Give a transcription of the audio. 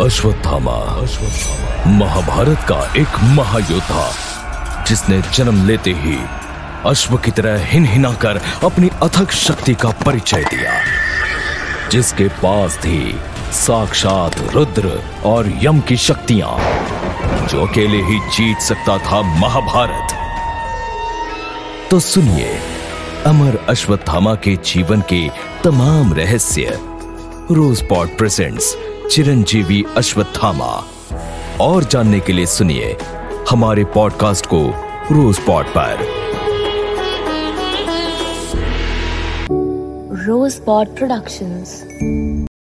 अश्वत्थामा। महाभारत का एक महायोद्धा, जिसने जन्म लेते ही अश्व की तरह हिन हिनाकर अपनी अथक शक्ति का परिचय दिया, जिसके पास थी साक्षात रुद्र और यम की शक्तियाँ, जो अकेले ही जीत सकता था महाभारत। तो सुनिए, अमर अश्वत्थामा के जीवन के तमाम रहस्य। रोज पॉट प्रेजेंट्स चिरंजीवी अश्वत्थामा और जानने के लिए सुनिए हमारे पॉडकास्ट को रोज पॉट पर रोज पॉड Productions.